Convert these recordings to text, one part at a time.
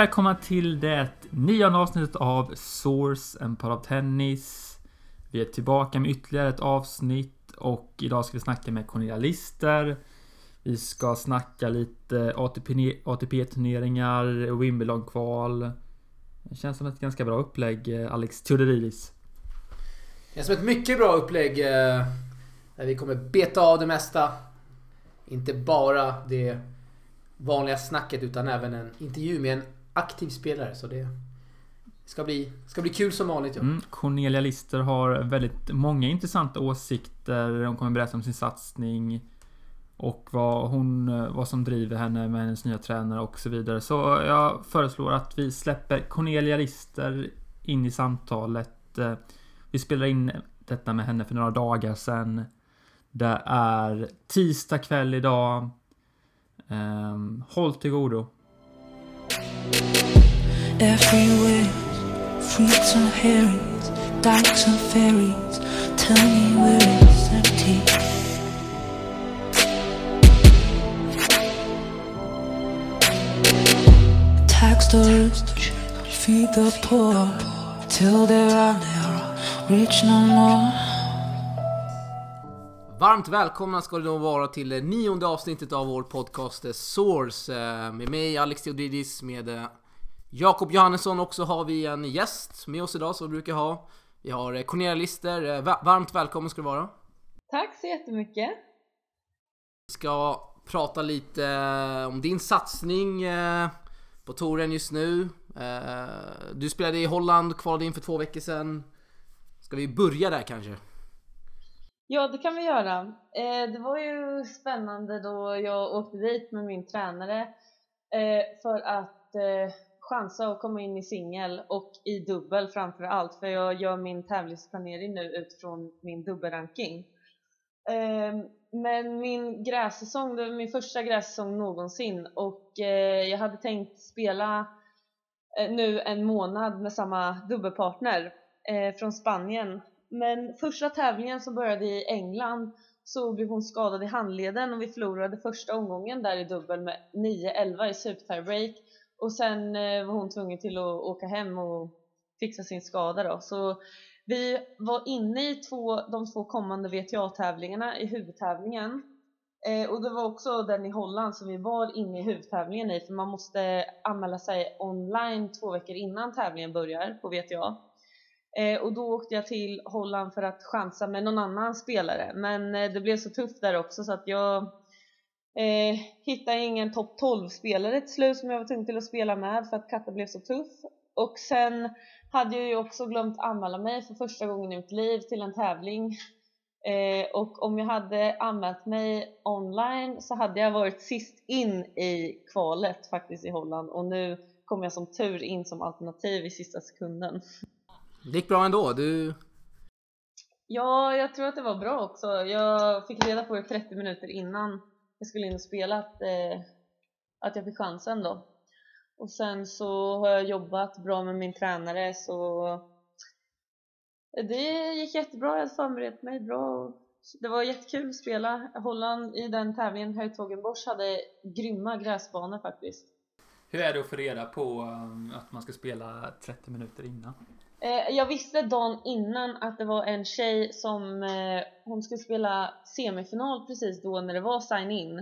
Välkomna till det nionde avsnittet av Source, en podd av tennis. Vi är tillbaka med ytterligare ett avsnitt och idag ska vi snacka med Cornelia Lister. Vi ska snacka lite ATP-turneringar, Wimbledon-kval. Det känns som ett ganska bra upplägg, eh, Alex Theodoridis. Det känns som ett mycket bra upplägg. Eh, där vi kommer beta av det mesta. Inte bara det vanliga snacket utan även en intervju med en aktiv spelare. Så det ska bli, ska bli kul som vanligt. Ja. Mm, Cornelia Lister har väldigt många intressanta åsikter. Hon kommer berätta om sin satsning. Och vad, hon, vad som driver henne med hennes nya tränare och så vidare. Så jag föreslår att vi släpper Cornelia Lister in i samtalet. Vi spelar in detta med henne för några dagar sedan. Det är tisdag kväll idag. Ehm, håll till godo. Everywhere, fruits and herrings, dykes and fairies. Tell me where it's empty. Tax the rich, feed the poor, till there are never rich no more. Varmt välkomna ska det då vara till det nionde avsnittet av vår podcast eh, Source. eh, Med mig Alex Theodidis, med eh, Jakob Johannesson också har vi en gäst med oss idag som vi brukar ha. Vi har Cornelia Lister. Va- Varmt välkommen ska du vara. Tack så jättemycket. Vi ska prata lite om din satsning på touren just nu. Du spelade i Holland, kvalade in för två veckor sedan. Ska vi börja där kanske? Ja, det kan vi göra. Eh, det var ju spännande då jag åkte dit med min tränare eh, för att eh, chansa att komma in i singel och i dubbel framför allt för jag gör min tävlingsplanering nu utifrån min dubbelranking. Ehm, men min grässäsong, det var min första grässäsong någonsin och jag hade tänkt spela nu en månad med samma dubbelpartner från Spanien men första tävlingen som började i England så blev hon skadad i handleden och vi förlorade första omgången där i dubbel med 9-11 i supertiebreak och sen eh, var hon tvungen till att åka hem och fixa sin skada då. Så vi var inne i två, de två kommande VTA-tävlingarna i huvudtävlingen eh, och det var också den i Holland som vi var inne i huvudtävlingen i för man måste anmäla sig online två veckor innan tävlingen börjar på VTA. Eh, och då åkte jag till Holland för att chansa med någon annan spelare. Men eh, det blev så tufft där också så att jag eh, hittade ingen topp 12 spelare till slut som jag var tvungen till att spela med för att Katta blev så tuff. Och sen hade jag ju också glömt anmäla mig för första gången i mitt liv till en tävling. Eh, och om jag hade anmält mig online så hade jag varit sist in i kvalet faktiskt i Holland. Och nu kom jag som tur in som alternativ i sista sekunden. Det gick bra ändå. Du... Ja, jag tror att det var bra också. Jag fick reda på det 30 minuter innan jag skulle in och spela att, eh, att jag fick chansen då. Och sen så har jag jobbat bra med min tränare så det gick jättebra. Jag hade förberett mig bra. Det var jättekul att spela. Holland i den tävlingen, Hertogenbosch, hade grymma gräsbanor faktiskt. Hur är det att få reda på um, att man ska spela 30 minuter innan? Eh, jag visste dagen innan att det var en tjej som eh, hon skulle spela semifinal precis då när det var sign-in.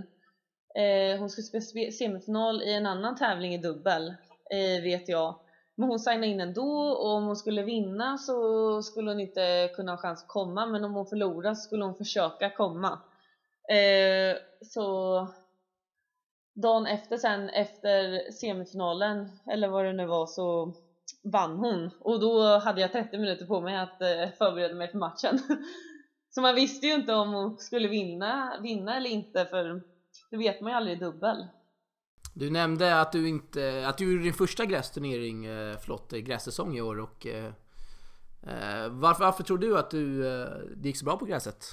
Eh, hon skulle spela semifinal i en annan tävling i dubbel, eh, vet jag. Men hon signade in ändå och om hon skulle vinna så skulle hon inte kunna ha chans att komma men om hon förlorade så skulle hon försöka komma. Eh, så dagen efter sen, efter semifinalen eller vad det nu var så vann hon och då hade jag 30 minuter på mig att eh, förbereda mig för matchen. Så man visste ju inte om hon skulle vinna, vinna eller inte för det vet man ju aldrig i dubbel. Du nämnde att du inte, att du gjorde din första grästurnering, eh, förlåt, eh, grässäsong i år och eh, varför, varför tror du att du, det gick så bra på gräset?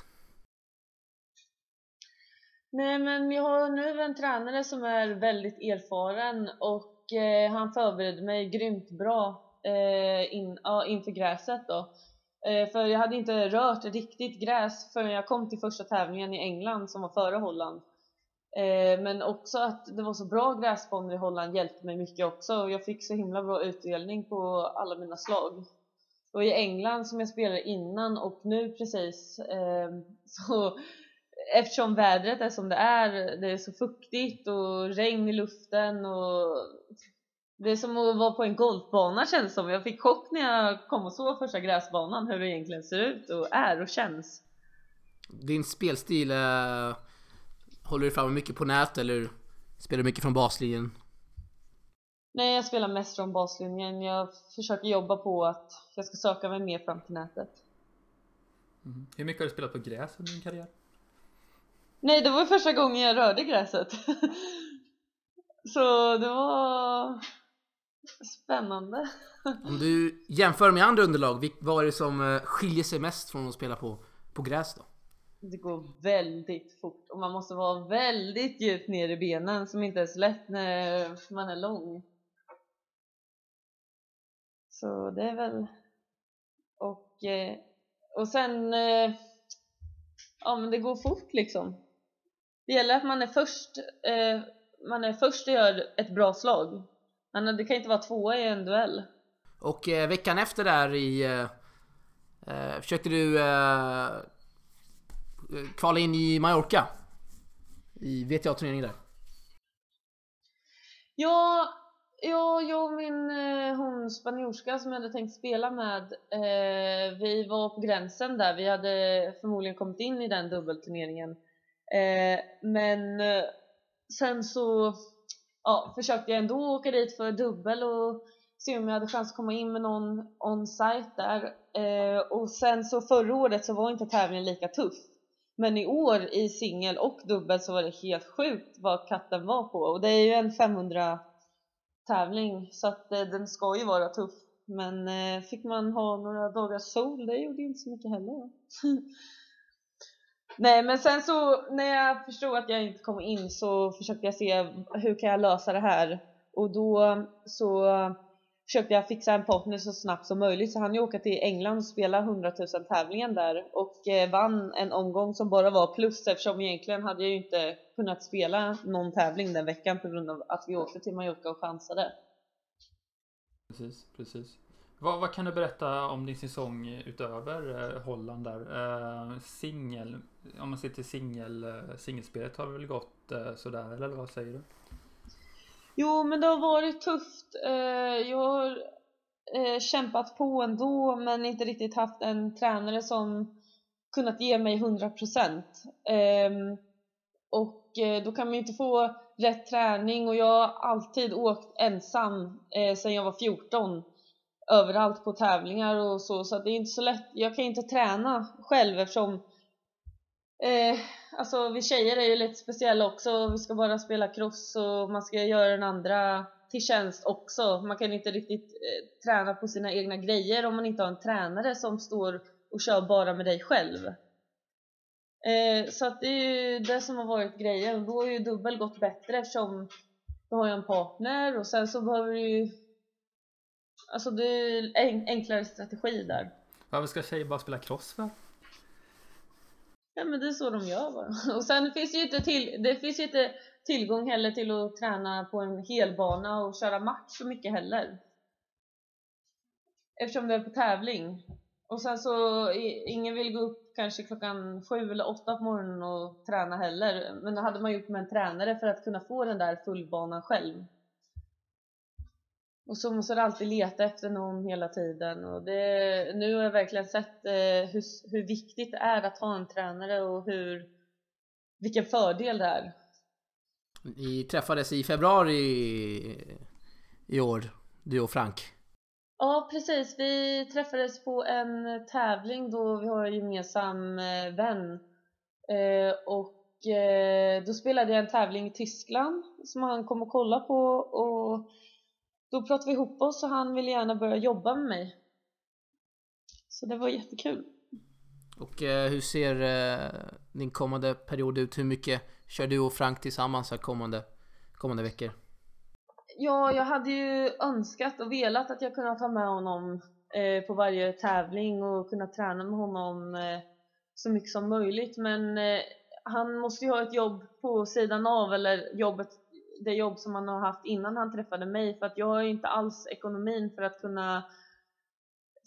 Nej men jag har nu en tränare som är väldigt erfaren och eh, han förberedde mig grymt bra eh, in, ja, inför gräset då. Eh, för jag hade inte rört riktigt gräs förrän jag kom till första tävlingen i England som var före Holland. Eh, men också att det var så bra gräsbanor i Holland hjälpte mig mycket också och jag fick så himla bra utdelning på alla mina slag. Och i England som jag spelade innan och nu precis eh, så eftersom vädret är som det är, det är så fuktigt och regn i luften och det är som att vara på en golfbana känns som. Jag fick chock när jag kom och såg första gräsbanan hur det egentligen ser ut och är och känns. Din spelstil, eh, håller du fram mycket på nät eller spelar du mycket från baslinjen? Nej, jag spelar mest från baslinjen. Jag försöker jobba på att jag ska söka mig mer fram till nätet. Mm. Hur mycket har du spelat på gräs under din karriär? Nej, det var första gången jag rörde gräset. Så det var spännande. Om du jämför med andra underlag, vad är det som eh, skiljer sig mest från att spela på, på gräs då? Det går väldigt fort och man måste vara väldigt djupt ner i benen som inte är så lätt när man är lång. Så det är väl... Och, eh, och sen... Eh, ja men det går fort liksom. Det gäller att man är först, man är först och gör ett bra slag. Men det kan inte vara tvåa i en duell. Och eh, veckan efter där i... Eh, eh försökte du eh, kvala in i Mallorca? I VTA-turneringen där. Ja, ja, jag och min eh, hon spanjorska som jag hade tänkt spela med, eh, vi var på gränsen där. Vi hade förmodligen kommit in i den dubbelturneringen. Eh, men eh, sen så ja, försökte jag ändå åka dit för dubbel och se om jag hade chans att komma in med någon on-site där. Eh, och sen så förra året så var inte tävlingen lika tuff. Men i år i singel och dubbel så var det helt sjukt vad katten var på. Och det är ju en 500 tävling så att eh, den ska ju vara tuff. Men eh, fick man ha några dagars sol, det gjorde ju inte så mycket heller. Nej men sen så när jag förstod att jag inte kom in så försökte jag se hur kan jag lösa det här och då så försökte jag fixa en partner så snabbt som möjligt så han ju åka till England och spela 100 000 tävlingen där och eh, vann en omgång som bara var plus eftersom egentligen hade jag ju inte kunnat spela någon tävling den veckan på grund av att vi åkte till Mallorca och chansade. Precis, precis. Vad, vad kan du berätta om din säsong utöver eh, Holland där? Eh, singel, om man ser till singel, eh, singelspelet har väl gått eh, sådär eller vad säger du? Jo men det har varit tufft. Eh, jag har eh, kämpat på ändå men inte riktigt haft en tränare som kunnat ge mig 100% ehm, och eh, då kan man ju inte få rätt träning och jag har alltid åkt ensam eh, sedan jag var 14 överallt på tävlingar och så, så det är inte så lätt. Jag kan inte träna själv eftersom eh, alltså vi tjejer är ju lite speciella också. Vi ska bara spela cross och man ska göra den andra till tjänst också. Man kan inte riktigt eh, träna på sina egna grejer om man inte har en tränare som står och kör bara med dig själv. Eh, så att det är ju det som har varit grejen. Då har ju dubbel gått bättre eftersom då har jag en partner och sen så behöver du ju Alltså det är en enklare strategi där. Varför ska tjejer bara spela cross för? Ja men det är så de gör bara. Och sen finns det ju inte, till, det finns inte tillgång heller till att träna på en helbana och köra match så mycket heller. Eftersom det är på tävling. Och sen så, ingen vill gå upp kanske klockan sju eller åtta på morgonen och träna heller. Men då hade man gjort med en tränare för att kunna få den där fullbanan själv. Och så måste du alltid leta efter någon hela tiden och det, nu har jag verkligen sett eh, hur, hur viktigt det är att ha en tränare och hur vilken fördel det är. Ni träffades i februari i år, du och Frank. Ja precis, vi träffades på en tävling då vi har en gemensam eh, vän eh, och då spelade jag en tävling i Tyskland som han kom och kolla på och då pratade vi ihop oss och han ville gärna börja jobba med mig. Så det var jättekul. Och eh, hur ser eh, din kommande period ut? Hur mycket kör du och Frank tillsammans här kommande, kommande veckor? Ja, jag hade ju önskat och velat att jag kunde ta med honom eh, på varje tävling och kunna träna med honom eh, så mycket som möjligt men eh, han måste ju ha ett jobb på sidan av eller jobbet, det jobb som han har haft innan han träffade mig för att jag har ju inte alls ekonomin för att kunna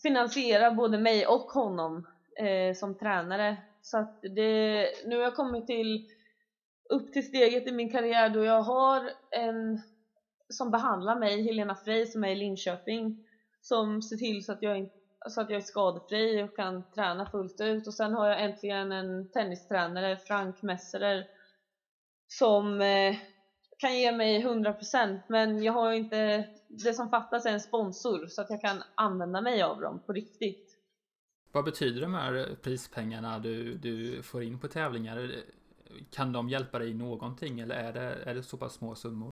finansiera både mig och honom eh, som tränare. Så att det, nu har jag kommit till upp till steget i min karriär då jag har en som behandlar mig, Helena Frey som är i Linköping som ser till så att jag, så att jag är skadefri och kan träna fullt ut och sen har jag äntligen en tennistränare, Frank Messerer som eh, kan ge mig 100% men jag har inte det som fattas är en sponsor så att jag kan använda mig av dem på riktigt. Vad betyder de här prispengarna du, du får in på tävlingar? Kan de hjälpa dig någonting eller är det, är det så pass små summor?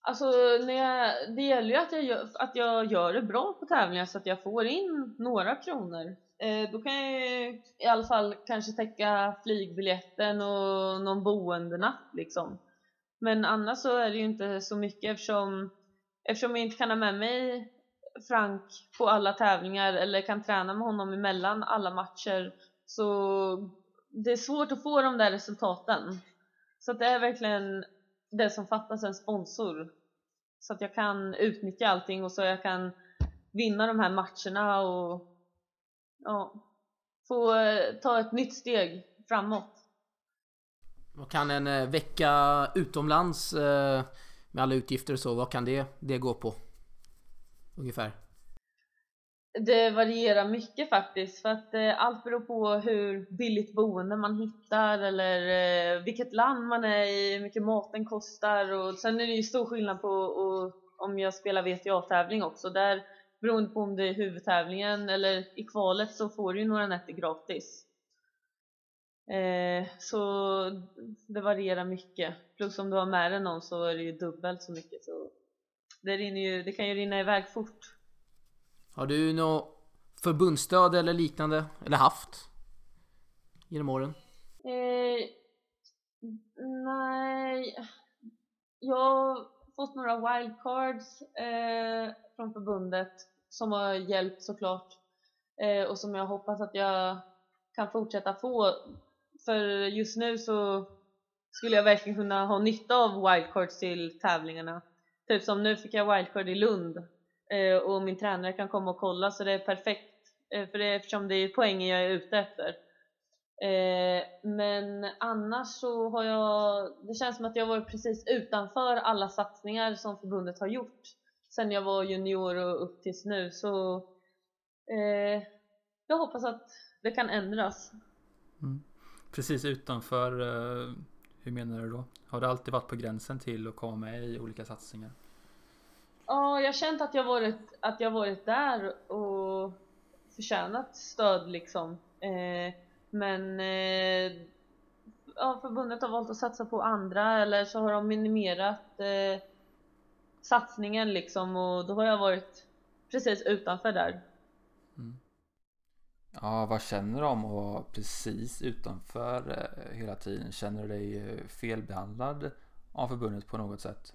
Alltså, när jag, det gäller ju att jag, gör, att jag gör det bra på tävlingar så att jag får in några kronor. Eh, då kan jag i alla fall kanske täcka flygbiljetten och någon boendenatt liksom. Men annars så är det ju inte så mycket eftersom, eftersom jag inte kan ha med mig Frank på alla tävlingar eller kan träna med honom emellan alla matcher så det är svårt att få de där resultaten. Så det är verkligen det som fattas en sponsor. Så att jag kan utnyttja allting och så jag kan vinna de här matcherna och ja, få eh, ta ett nytt steg framåt. Vad kan en eh, vecka utomlands eh, med alla utgifter och så, vad kan det, det gå på? Ungefär? Det varierar mycket faktiskt för att eh, allt beror på hur billigt boende man hittar eller eh, vilket land man är i, hur mycket maten kostar och sen är det ju stor skillnad på och, om jag spelar VTA-tävling också där beroende på om det är huvudtävlingen eller i kvalet så får du ju några nätter gratis. Eh, så det varierar mycket. Plus om du har med dig någon så är det ju dubbelt så mycket så det, ju, det kan ju rinna iväg fort. Har du något förbundsstöd eller liknande, eller haft? Genom åren? Eh, nej, jag har fått några wildcards eh, från förbundet som har hjälpt såklart eh, och som jag hoppas att jag kan fortsätta få för just nu så skulle jag verkligen kunna ha nytta av wildcards till tävlingarna typ som nu fick jag wildcard i Lund eh, och min tränare kan komma och kolla så det är perfekt eh, för det, eftersom det är poängen jag är ute efter. Eh, men annars så har jag, det känns som att jag varit precis utanför alla satsningar som förbundet har gjort sen jag var junior och upp tills nu så eh, jag hoppas att det kan ändras. Mm. Precis utanför, eh, hur menar du då? Har du alltid varit på gränsen till att komma med i olika satsningar? Ja, jag har känt att jag varit, att jag varit där och förtjänat stöd liksom. Eh, men eh, ja, förbundet har valt att satsa på andra eller så har de minimerat satsningen liksom och då har jag varit precis utanför där. Ja, vad känner du om att vara precis utanför eh, hela tiden? Känner du dig eh, felbehandlad av förbundet på något sätt?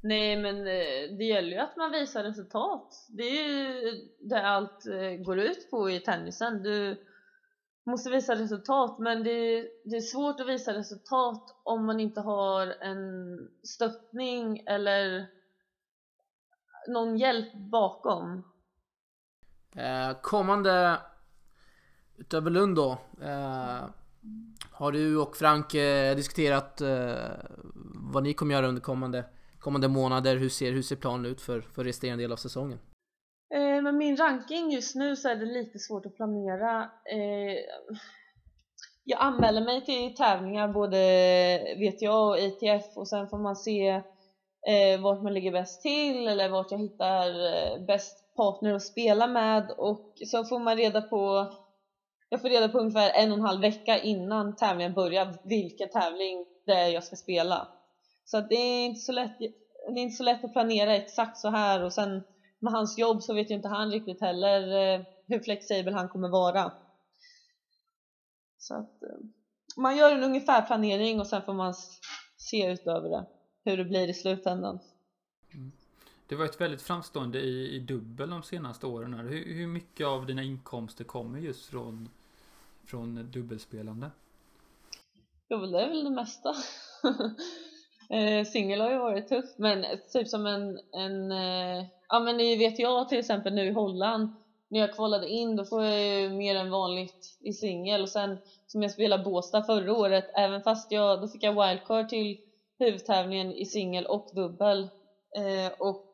Nej men eh, det gäller ju att man visar resultat. Det är ju det allt går ut på i tennisen. Du måste visa resultat men det är, det är svårt att visa resultat om man inte har en stöttning eller någon hjälp bakom. Eh, kommande utöver Lund då. Eh, har du och Frank eh, diskuterat eh, vad ni kommer göra under kommande kommande månader? Hur ser, hur ser planen ut för, för resterande del av säsongen? Eh, med min ranking just nu så är det lite svårt att planera. Eh, jag anmäler mig till tävlingar både VTA och ITF och sen får man se eh, vart man ligger bäst till eller vart jag hittar eh, bäst partner att spela med och så får man reda på jag får reda på ungefär en och en halv vecka innan tävlingen börjar vilken tävling det är jag ska spela. Så det är inte så lätt det är inte så lätt att planera exakt så här och sen med hans jobb så vet ju inte han riktigt heller eh, hur flexibel han kommer vara. Så att eh, man gör en ungefär planering och sen får man se utöver det hur det blir i slutändan. Mm. Det har varit väldigt framstående i, i dubbel de senaste åren. Hur, hur mycket av dina inkomster kommer just från, från dubbelspelande? Jo, det är väl det mesta. eh, Singel har ju varit tufft, men typ som en, en eh, ja men i jag till exempel nu i Holland, när jag kvalade in då får jag ju mer än vanligt i singel och sen som jag spelade Båstad förra året, även fast jag, då fick jag wildcard till huvudtävlingen i singel och dubbel eh, och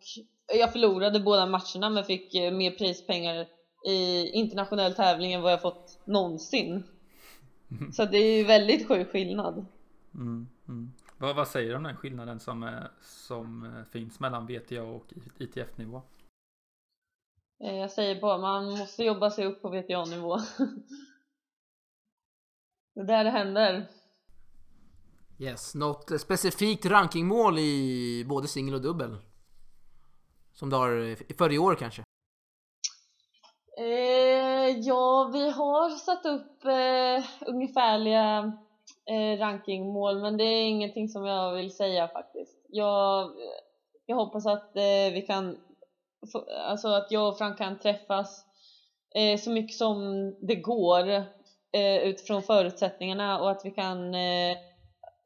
jag förlorade båda matcherna men fick eh, mer prispengar i internationell tävling än vad jag fått någonsin. Så det är ju väldigt sjuk skillnad. Mm, mm. Vad, vad säger du om den skillnaden som, eh, som eh, finns mellan VTA och ITF-nivå? Eh, jag säger bara, man måste jobba sig upp på VTA-nivå. det är där det händer. Yes, något specifikt rankingmål i både singel och dubbel? Som du har för i år kanske? Eh, ja, vi har satt upp eh, ungefärliga eh, rankingmål men det är ingenting som jag vill säga faktiskt. Jag, jag hoppas att eh, vi kan, alltså att jag och Frank kan träffas eh, så mycket som det går eh, utifrån förutsättningarna och att vi kan eh,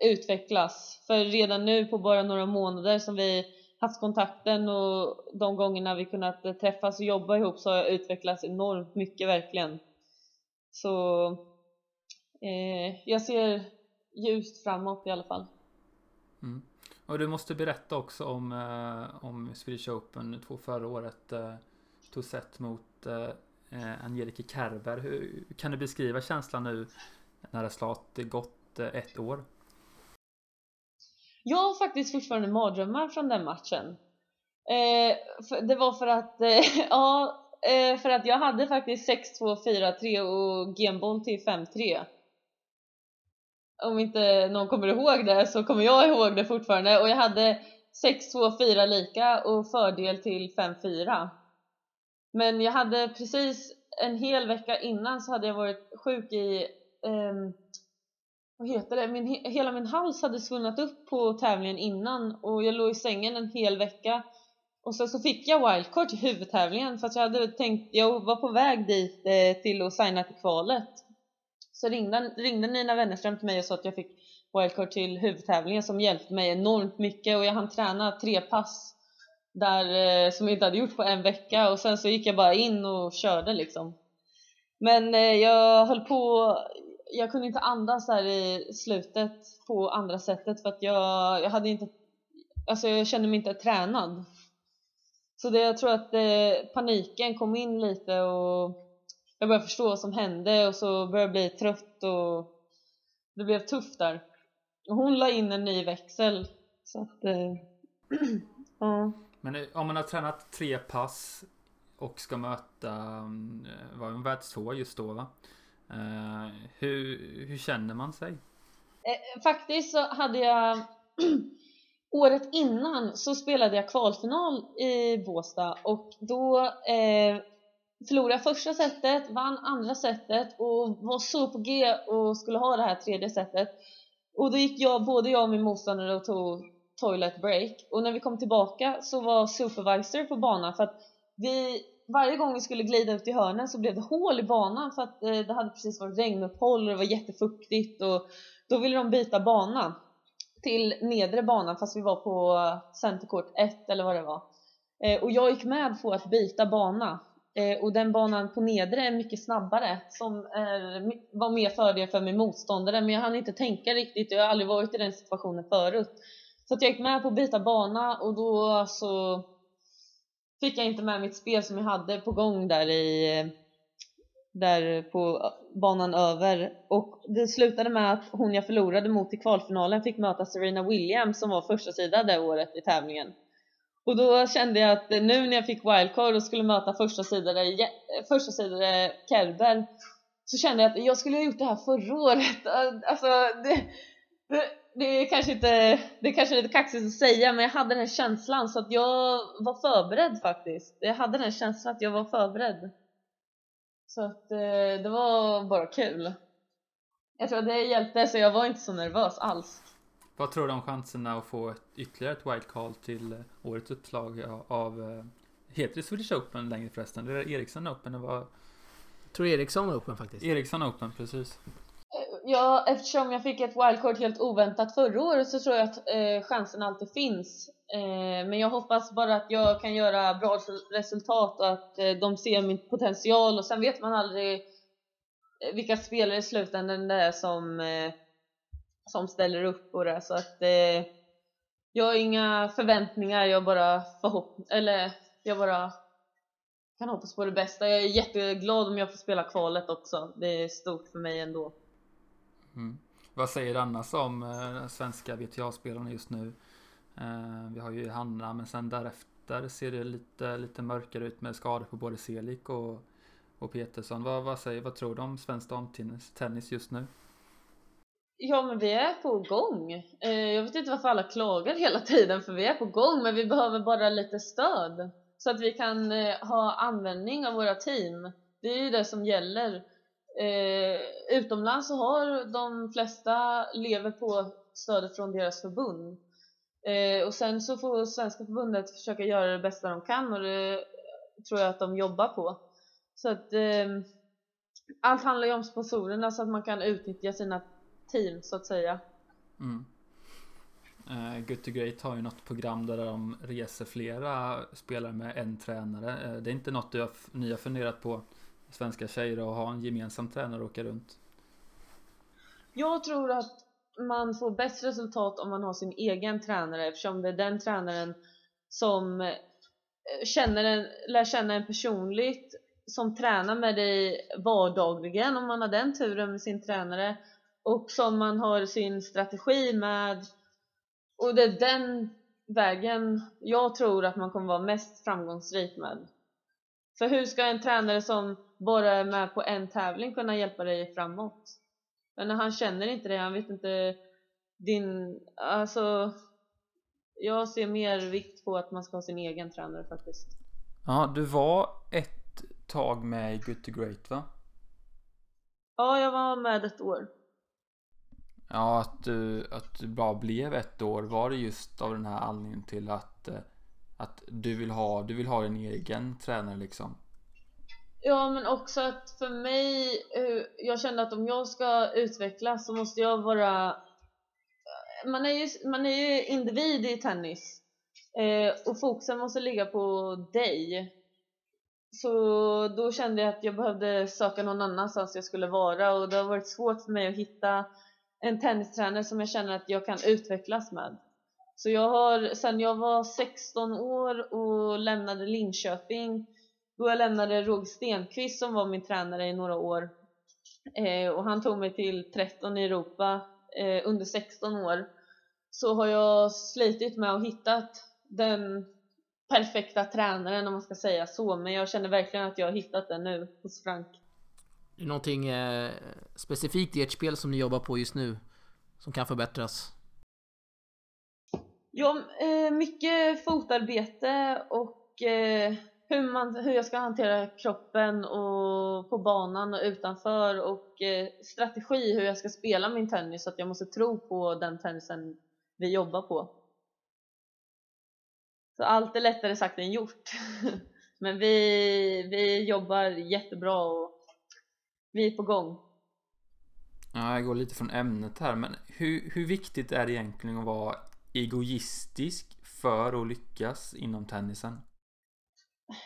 utvecklas. För redan nu på bara några månader som vi haft kontakten och de gångerna vi kunnat eh, träffas och jobba ihop så har jag utvecklats enormt mycket verkligen. Så eh, jag ser ljust framåt i alla fall. Mm. Och du måste berätta också om, eh, om Swedish Open två förra året. Eh, tog set mot eh, eh Angelica Kerber. Hur kan du beskriva känslan nu när det snart gått eh, ett år? Jag har faktiskt fortfarande mardrömmar från den matchen. Eh, det var för att, eh, ja, eh, för att jag hade faktiskt 6-2, 4-3 och genboll till 5-3. Om inte någon kommer ihåg det så kommer jag ihåg det fortfarande och jag hade 6-2, 4 lika och fördel till 5-4. Men jag hade precis en hel vecka innan så hade jag varit sjuk i ehm, vad heter det, min, hela min hals hade svullnat upp på tävlingen innan och jag låg i sängen en hel vecka. Och sen så fick jag wildcard till huvudtävlingen för att jag hade tänkt, jag var på väg dit eh, till att signa till kvalet. Så ringde, ringde Nina Wennerström till mig och sa att jag fick wildcard till huvudtävlingen som hjälpte mig enormt mycket och jag hann träna tre pass där eh, som jag inte hade gjort på en vecka och sen så gick jag bara in och körde liksom. Men eh, jag höll på jag kunde inte andas där i slutet på andra sättet för att jag, jag hade inte, alltså jag kände mig inte tränad. Så det, jag tror att eh, paniken kom in lite och jag började förstå vad som hände och så började jag bli trött och det blev tufft där. Och hon la in en ny växel så att, eh, ja. Men eh, om man har tränat tre pass och ska möta, mm, eh, var en världstvåa just då va? Uh, hur, hur känner man sig? Eh, faktiskt så hade jag året innan så spelade jag kvalfinal i Båstad och då eh, förlorade jag första setet, vann andra setet och var så på G och skulle ha det här tredje setet och då gick jag, både jag och min motståndare och tog toilet break och när vi kom tillbaka så var supervisor på banan för att vi varje gång vi skulle glida ut i hörnen så blev det hål i banan för att eh, det hade precis varit regnuppehåll och det var jättefuktigt och då ville de byta bana till nedre banan fast vi var på Centercourt 1 eller vad det var. Eh, och jag gick med på att byta bana eh, och den banan på nedre är mycket snabbare som är, var mer fördel för min motståndare men jag hann inte tänka riktigt jag har aldrig varit i den situationen förut. Så att jag gick med på att byta bana och då så fick jag inte med mitt spel som jag hade på gång där i där på banan över. Och det slutade med att hon jag förlorade mot i kvalfinalen fick möta Serena Williams som var första sida det året i tävlingen. Och då kände jag att nu när jag fick wildcard och skulle möta första sidare, första sidare Kerber så kände jag att jag skulle ha gjort det här förra året. Alltså det, det det är kanske inte, det är kanske lite kaxigt att säga men jag hade den känslan så att jag var förberedd faktiskt. Jag hade den känslan att jag var förberedd. Så att eh, det var bara kul. Jag tror att det hjälpte så jag var inte så nervös alls. Vad tror du om chanserna att få ett, ytterligare ett wildcard till årets uppslag av, eh, heter det Swedish Open längre förresten? Det är Ericsson Open? Det var... Jag tror Ericsson Open faktiskt. Ericsson Open, precis ja, eftersom jag fick ett wildcard helt oväntat förra året så tror jag att eh, chansen alltid finns. Eh, men jag hoppas bara att jag kan göra bra resultat och att eh, de ser min potential och sen vet man aldrig eh, vilka spelare i slutändan det är som, eh, som ställer upp och det. Så att eh, jag har inga förväntningar, jag bara förhopp eller jag bara kan hoppas på det bästa. Jag är jätteglad om jag får spela kvalet också. Det är stort för mig ändå. Mm. Vad säger du annars om eh, svenska VTA-spelarna just nu? Eh, vi har ju Hanna, men sen därefter ser det lite, lite mörkare ut med skador på både Selik och, och Petersson. Vad, vad, säger, vad tror du om svensk damtennis just nu? Ja, men vi är på gång. Eh, jag vet inte varför alla klagar hela tiden, för vi är på gång, men vi behöver bara lite stöd så att vi kan eh, ha användning av våra team. Det är ju det som gäller. Eh, utomlands så har de flesta lever på stödet från deras förbund. Eh, och sen så får svenska förbundet försöka göra det bästa de kan och det tror jag att de jobbar på. Så att eh, allt handlar ju om sponsorerna så att man kan utnyttja sina team så att säga. Mm. Uh, Good to Great har ju något program där de reser flera spelare med en tränare. Uh, det är inte något du har, ni har funderat på, svenska tjejer, att ha en gemensam tränare och åka runt? Jag tror att man får bäst resultat om man har sin egen tränare eftersom det är den tränaren som eh, känner en, lär känna en personligt som tränar med dig vardagligen om man har den turen med sin tränare och som man har sin strategi med och det är den vägen jag tror att man kommer vara mest framgångsrik med. För hur ska en tränare som bara är med på en tävling kunna hjälpa dig framåt? Men han känner inte det, han vet inte din... Alltså... Jag ser mer vikt på att man ska ha sin egen tränare faktiskt. Ja, du var ett tag med i Good to Great va? Ja, jag var med ett år. Ja, att du, att du bara blev ett år. Var det just av den här anledningen till att, eh, att du, vill ha, du vill ha en egen tränare liksom? Ja, men också att för mig, eh, jag kände att om jag ska utvecklas så måste jag vara... Man är ju, man är ju individ i tennis eh, och fokusen måste ligga på dig. Så då kände jag att jag behövde söka någon annanstans jag skulle vara och det har varit svårt för mig att hitta en tennistränare som jag känner att jag kan utvecklas med. Så jag har, sen jag var 16 år och lämnade Linköping, då jag lämnade Roger Stenqvist som var min tränare i några år eh, och han tog mig till 13 i Europa eh, under 16 år så har jag slitit med och hittat den perfekta tränaren om man ska säga så men jag känner verkligen att jag har hittat den nu hos Frank. Är det någonting eh, specifikt i ert spel som ni jobbar på just nu? Som kan förbättras? Ja, eh, mycket fotarbete och eh, hur, man, hur jag ska hantera kroppen och på banan och utanför och eh, strategi hur jag ska spela min tennis så att jag måste tro på den tennisen vi jobbar på. Så allt är lättare sagt än gjort. Men vi, vi jobbar jättebra och vi är på gång. Ja, jag går lite från ämnet här, men hur, hur viktigt är det egentligen att vara egoistisk för att lyckas inom tennisen?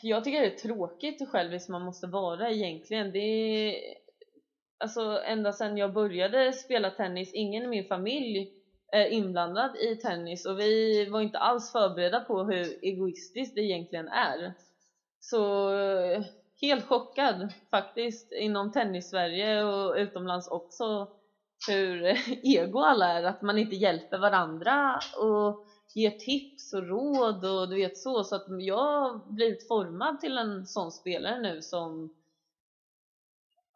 Jag tycker det är tråkigt hur självisk liksom man måste vara egentligen. Det är, alltså ända sedan jag började spela tennis, ingen i min familj är inblandad i tennis och vi var inte alls förberedda på hur egoistiskt det egentligen är. Så helt chockad faktiskt inom tennis-Sverige och utomlands också hur ego alla är, att man inte hjälper varandra och ger tips och råd och du vet så, så att jag har blivit formad till en sån spelare nu som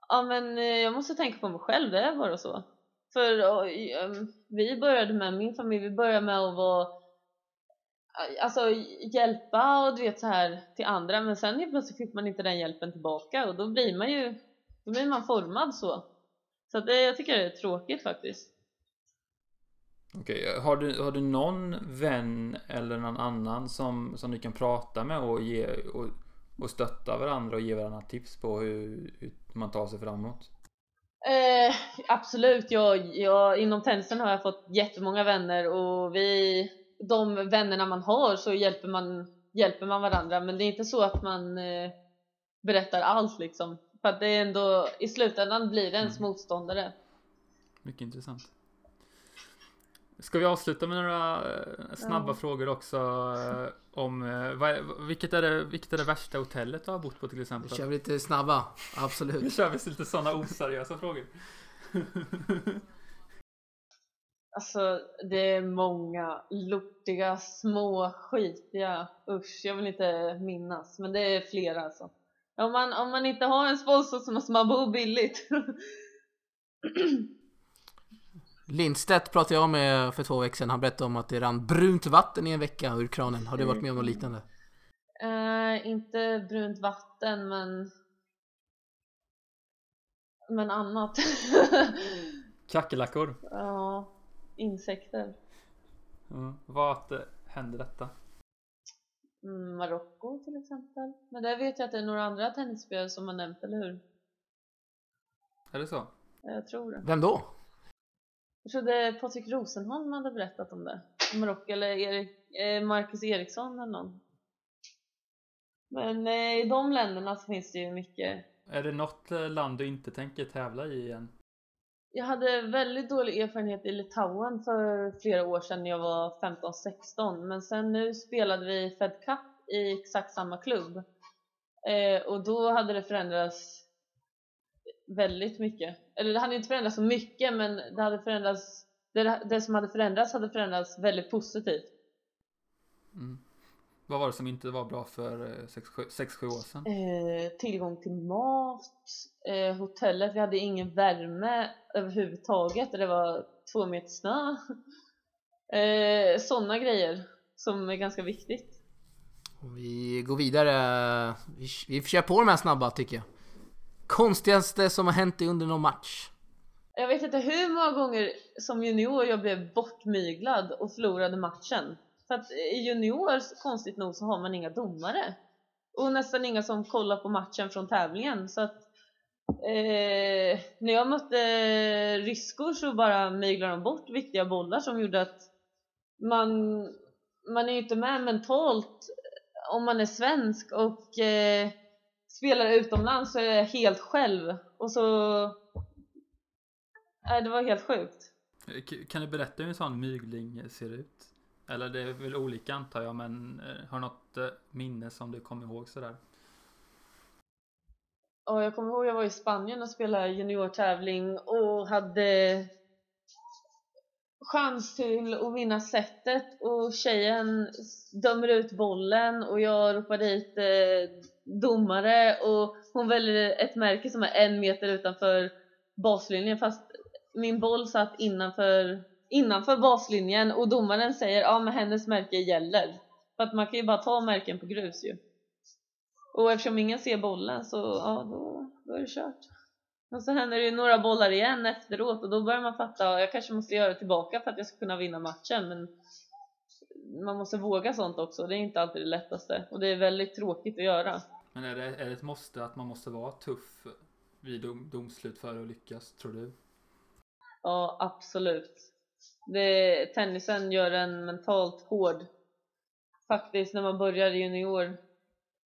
ja men eh, jag måste tänka på mig själv, det är bara så. För ehm, vi började med, min familj, vi började med att vara eh, alltså hjälpa och du vet så här till andra men sen helt plötsligt fick man inte den hjälpen tillbaka och då blir man ju då blir man formad så. Så att det, jag tycker det är tråkigt faktiskt. Okej, okay. har, du, har du någon vän eller någon annan som, som du kan prata med och, ge, och, och stötta varandra och ge varandra tips på hur, hur man tar sig framåt? Eh, absolut. Jag, jag, inom tennisen har jag fått jättemånga vänner och vi, de vännerna man har så hjälper man, hjälper man varandra. Men det är inte så att man eh, berättar allt liksom. För att det är ändå, i slutändan blir det ens Mm. motståndare. Mycket intressant. Ska vi avsluta med några eh, snabba Ja. frågor också eh, om eh, vad, vilket, är det, vilket är det värsta hotellet du har bott på till Vi exempel? kör vi lite snabba. Absolut. kör vi lite sådana oseriösa frågor. Alltså det är många lortiga, små, skitiga. Usch, jag vill inte minnas. Men det är flera alltså. Om man, om man inte har en sponsor så måste man bo billigt. Lindstedt pratade jag med för två veckor sedan. Han berättade om att det rann brunt vatten i en vecka ur kranen. Har du varit med om något liknande? Eh, inte brunt vatten men men annat. Kackerlackor. ja, insekter. Ja. Vart eh, händer detta? Mm, Marocko till exempel. Men där vet jag att det är några andra tennisspelare som har nämnt, eller hur? Är det så? Jag tror det. Vem då? Jag trodde Patrik Rosenholm hade berättat om det. Marocko eller Erik, eh, Marcus Eriksson eller någon. Men eh, i de länderna så finns det ju mycket. Är det något eh, land du inte tänker tävla i igen? Jag hade väldigt dålig erfarenhet i Litauen för flera år sedan när jag var 15-16 men sen nu spelade vi Fed Cup i exakt samma klubb och då hade det förändrats väldigt mycket. Eller det hade inte förändrats så mycket men det hade förändrats det, det som hade förändrats hade förändrats väldigt positivt. Mm. Vad var det som inte var bra för 6-7 år sedan? Eh, tillgång till mat, eh, hotellet, vi hade ingen värme överhuvudtaget och det var två meter snö. Eh, Sådana grejer som är ganska viktigt. Vi går vidare. Vi, vi kör på de här snabba tycker jag. Konstigaste som har hänt dig under någon match? Jag vet inte hur många gånger som junior jag blev bortmyglad och förlorade matchen. För att i junior, konstigt nog, så har man inga domare. Och nästan inga som kollar på matchen från tävlingen. Så att eh, när jag mötte ryskor så bara myglade de bort viktiga bollar som gjorde att man, man är ju inte med mentalt om man är svensk och eh, spelar utomlands så är jag helt själv. Och så Nej, det var helt sjukt. Kan du berätta hur en sån mygling ser ut? Eller det är väl olika antar jag, men eh, har du något eh, minne som du kommer ihåg sådär? Och jag kommer ihåg jag var i Spanien och spelade juniortävling och hade chans till att vinna setet och tjejen dömer ut bollen och jag ropar dit eh, domare och hon väljer ett märke som är en meter utanför baslinjen fast min boll satt innanför, innanför baslinjen och domaren säger ja men hennes märke gäller. För att man kan ju bara ta märken på grus ju. Och eftersom ingen ser bollen så ja då, då är det kört. Och så händer det ju några bollar igen efteråt och då börjar man fatta att jag kanske måste göra tillbaka för att jag ska kunna vinna matchen. Men man måste våga sånt också, det är inte alltid det lättaste och det är väldigt tråkigt att göra. Men är det, är det ett måste att man måste vara tuff vid dom, domslut för att lyckas, tror du? Ja, absolut. Det, tennisen gör en mentalt hård faktiskt när man börjar i junior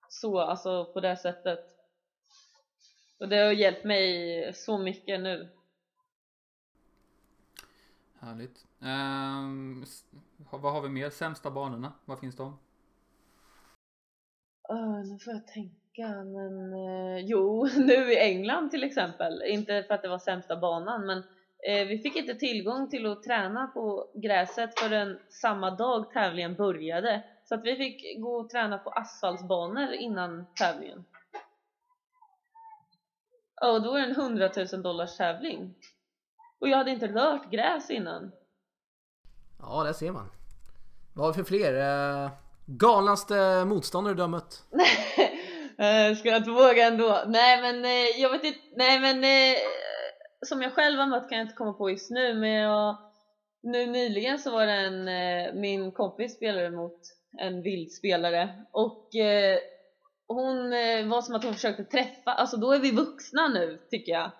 så, alltså på det sättet. Och det har hjälpt mig så mycket nu. Härligt. Ehm, vad har vi mer? Sämsta banorna, vad finns de? Uh, nu får jag tänka, men eh, jo, nu i England till exempel, inte för att det var sämsta banan, men eh, vi fick inte tillgång till att träna på gräset förrän samma dag tävlingen började. Så att vi fick gå och träna på asfaltbanor innan tävlingen. Ja, och då var det en 100 000 dollars tävling. Och jag hade inte rört gräs innan. Ja, där ser man. Vad har vi för fler? Eh, galnaste motståndare du har mött? Eh, ska jag inte våga ändå? Nej men eh, jag vet inte, nej men eh, som jag själv har mött kan jag inte komma på just nu men jag, nu nyligen så var det en, eh, min kompis spelade mot en vild spelare och eh, hon eh, var som att hon försökte träffa, alltså då är vi vuxna nu tycker jag.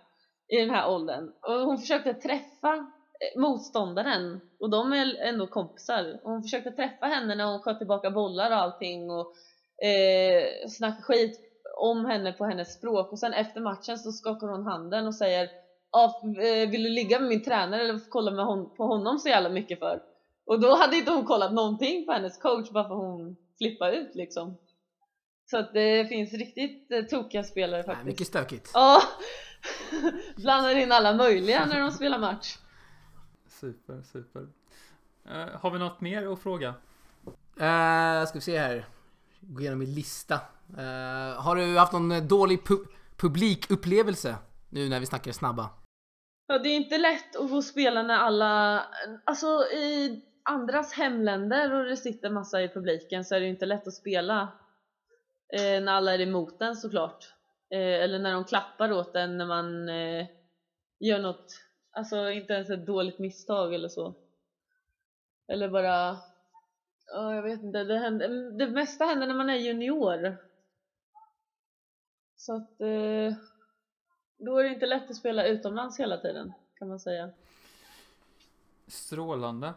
i den här åldern. Och hon försökte träffa motståndaren och de är ändå kompisar. Och hon försökte träffa henne när hon sköt tillbaka bollar och allting och eh, snacka skit om henne på hennes språk och sen efter matchen så skakar hon handen och säger ah, vill du ligga med min tränare eller kolla med hon på honom så jävla mycket för? Och då hade inte hon kollat någonting på hennes coach bara för hon flippade ut liksom. Så att det finns riktigt eh, tokiga spelare faktiskt. Nej, mycket stökigt. Ja, blandar in alla möjliga när de spelar match. Super, super. Uh, har vi något mer att fråga? Uh, ska vi se här. Gå igenom min lista. Uh, har du haft någon dålig pu publikupplevelse nu när vi snackar snabba? Ja, det är inte lätt att få spela när alla, alltså i andras hemländer och det sitter massa i publiken så är det inte lätt att spela eh, när alla är emot en såklart. Eh, eller när de klappar åt en när man eh, gör något, alltså inte ens ett dåligt misstag eller så. Eller bara, ja jag vet inte, det, händer, det mesta händer när man är junior. Så att eh, då är det inte lätt att spela utomlands hela tiden kan man säga. Strålande.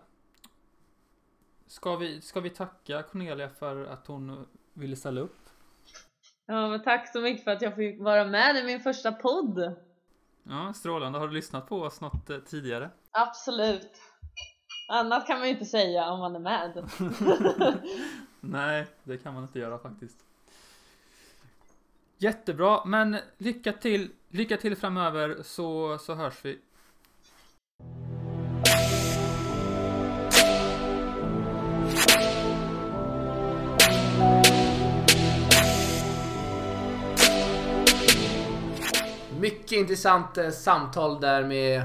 Ska vi, ska vi tacka Cornelia för att hon ville ställa upp? Ja, men tack så mycket för att jag fick vara med i min första podd. Ja, strålande. Har du lyssnat på oss något eh, tidigare? Absolut. Annat kan man ju inte säga om man är med. Nej, det kan man inte göra faktiskt. Jättebra, men lycka till, lycka till framöver så, så hörs vi. Mycket intressant eh, samtal där med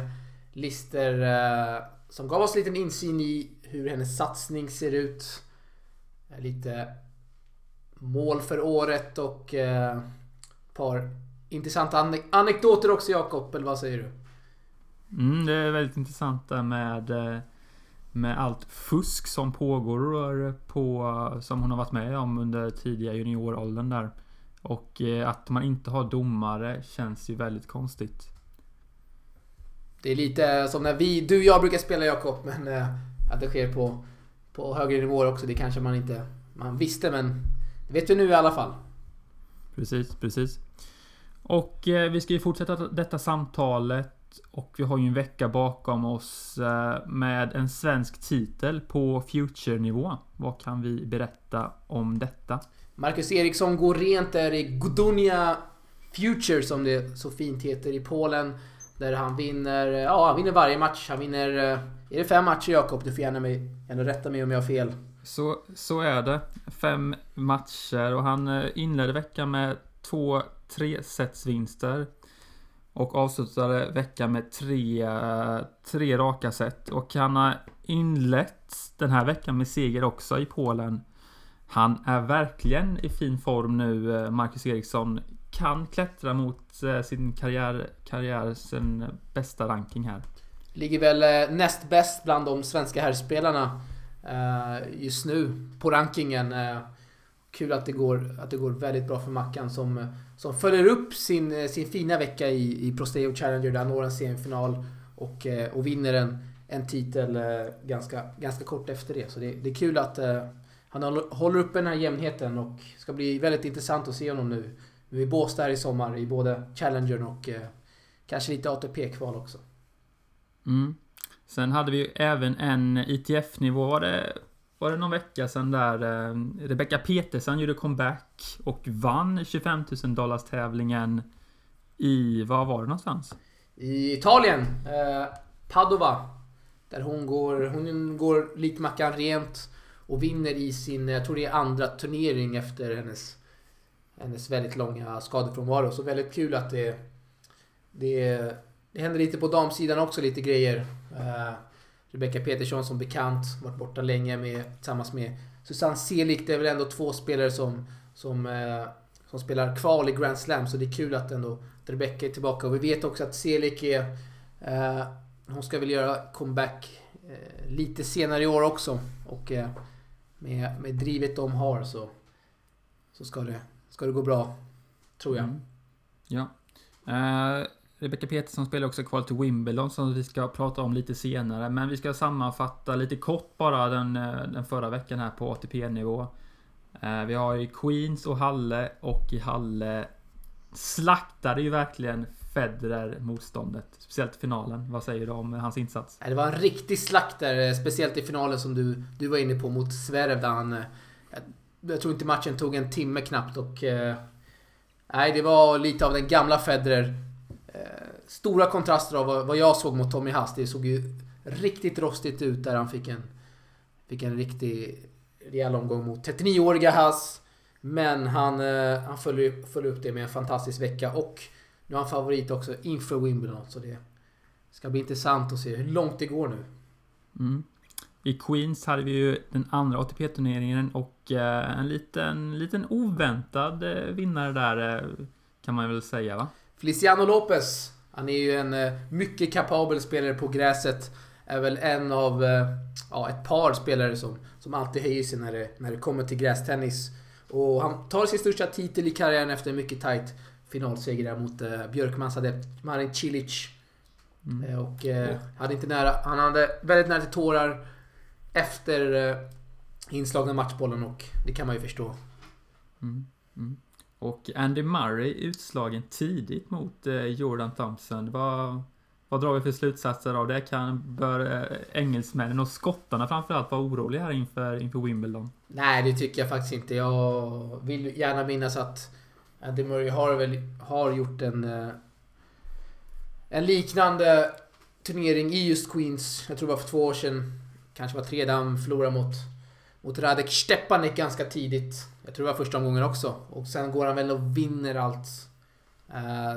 Lister eh, som gav oss en liten insyn i hur hennes satsning ser ut. Eh, lite mål för året och eh, ett par intressanta anek anekdoter också Jakob, eller vad säger du? Mm, det är väldigt intressant där med med allt fusk som pågår på som hon har varit med om under tidiga junioråldern där. Och eh, att man inte har domare känns ju väldigt konstigt. Det är lite som när vi, du och jag brukar spela Jakob, men eh, att det sker på, på högre nivåer också. Det kanske man inte man visste, men det vet vi nu i alla fall. Precis, precis. Och eh, vi ska ju fortsätta detta samtalet och vi har ju en vecka bakom oss eh, med en svensk titel på Future-nivå. Vad kan vi berätta om detta? Marcus Eriksson går rent där i Gdynia Future som det så fint heter i Polen. Där han vinner, ja han vinner varje match. Han vinner, eh, är det fem matcher Jakob? Du får gärna, mig, gärna rätta mig om jag har fel. Så, så är det. Fem matcher och han eh, inledde veckan med två tre setsvinster. Och avslutade veckan med tre, eh, tre raka set. Och han har inlett den här veckan med seger också i Polen. Han är verkligen i fin form nu, eh, Marcus Eriksson. Kan klättra mot eh, sin karriär, karriär sin bästa ranking här. Ligger väl eh, näst bäst bland de svenska herrspelarna just nu på rankingen. Kul att det går, att det går väldigt bra för Mackan som, som följer upp sin, sin fina vecka i, i Prosteo Challenger där han når en semifinal och, och vinner en, en titel ganska, ganska kort efter det. Så det, det är kul att han håller uppe den här jämnheten och ska bli väldigt intressant att se honom nu. Nu är Båstad här i sommar i både Challenger och eh, kanske lite ATP-kval också. Mm. Sen hade vi ju även en ITF-nivå. Var det, var det någon vecka sedan där eh, Rebecca Petersen gjorde comeback och vann 25 000 dollars tävlingen i, var var det någonstans? I Italien. Eh, Padova. Där hon går, hon går likt Mackan rent och vinner i sin, jag tror det är andra turnering efter hennes, hennes väldigt långa skadefrånvaro. Så väldigt kul att det, det, det händer lite på damsidan också, lite grejer. Uh, Rebecca Petersson som bekant, varit borta länge med, tillsammans med Susanne Selig. Det är väl ändå två spelare som, som, uh, som spelar kval i Grand Slam. Så det är kul att ändå att Rebecca är tillbaka. Och vi vet också att Selig är... Uh, hon ska väl göra comeback lite senare i år också. Och med, med drivet de har så, så ska, det, ska det gå bra. Tror jag. Mm. Ja. Eh, Rebecca Petersson spelar också kval till Wimbledon som vi ska prata om lite senare. Men vi ska sammanfatta lite kort bara den, eh, den förra veckan här på ATP-nivå. Eh, vi har ju Queens och Halle och i Halle slaktade ju verkligen Federer motståndet. Speciellt i finalen. Vad säger du om hans insats? Det var en riktig slakt där, eh, speciellt i finalen som du, du var inne på mot Zverev där han... Eh, jag, jag tror inte matchen tog en timme knappt och... Eh, nej, det var lite av den gamla Federer. Eh, stora kontraster av vad, vad jag såg mot Tommy Haas. Det såg ju riktigt rostigt ut där han fick en... Fick en riktig rejäl omgång mot 39-åriga Haas. Men han, eh, han följer, följer upp det med en fantastisk vecka och nu har han favorit också inför Wimbledon. Så det ska bli intressant att se hur långt det går nu. Mm. I Queens hade vi ju den andra ATP-turneringen och eh, en liten, liten oväntad eh, vinnare där eh, kan man väl säga va? Feliciano Lopez. Han är ju en mycket kapabel spelare på gräset. Är väl en av ja, ett par spelare som, som alltid höjer sig när det, när det kommer till grästennis. Och han tar sin största titel i karriären efter en mycket tight finalseger mot eh, Björkmans adept Marin Cilic. Mm. Eh, och eh, hade inte nära, han hade väldigt nära till tårar efter eh, inslagna matchbollen och det kan man ju förstå. Mm. Mm. Och Andy Murray utslagen tidigt mot eh, Jordan Thompson. Vad, vad drar vi för slutsatser av det? Kan, bör eh, engelsmännen och skottarna framförallt vara oroliga här inför, inför Wimbledon? Nej, det tycker jag faktiskt inte. Jag vill gärna minnas att Andy Murray har väl har gjort en... Eh, en liknande turnering i just Queens. Jag tror det var för två år sedan. Kanske var tre där han förlorade mot, mot Radek Stepanek ganska tidigt. Jag tror det var första omgången också. Och sen går han väl och vinner allt. Eh,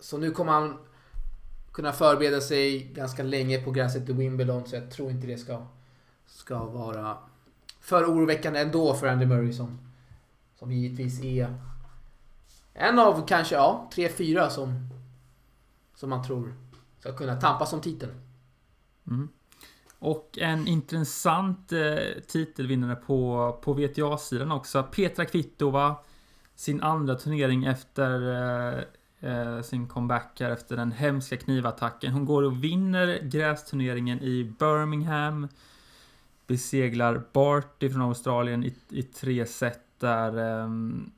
så nu kommer han kunna förbereda sig ganska länge på gräset i Wimbledon. Så jag tror inte det ska, ska vara för oroväckande ändå för Andy Murray som, som givetvis är en av kanske, ja, tre, fyra som, som man tror ska kunna tampas om titeln. Mm. Och en intressant eh, titelvinnare på, på VTA-sidan också. Petra Kvitova. Sin andra turnering efter eh, eh, sin comeback här efter den hemska knivattacken. Hon går och vinner grästurneringen i Birmingham. Beseglar Barty från Australien i, i tre set där. ehm,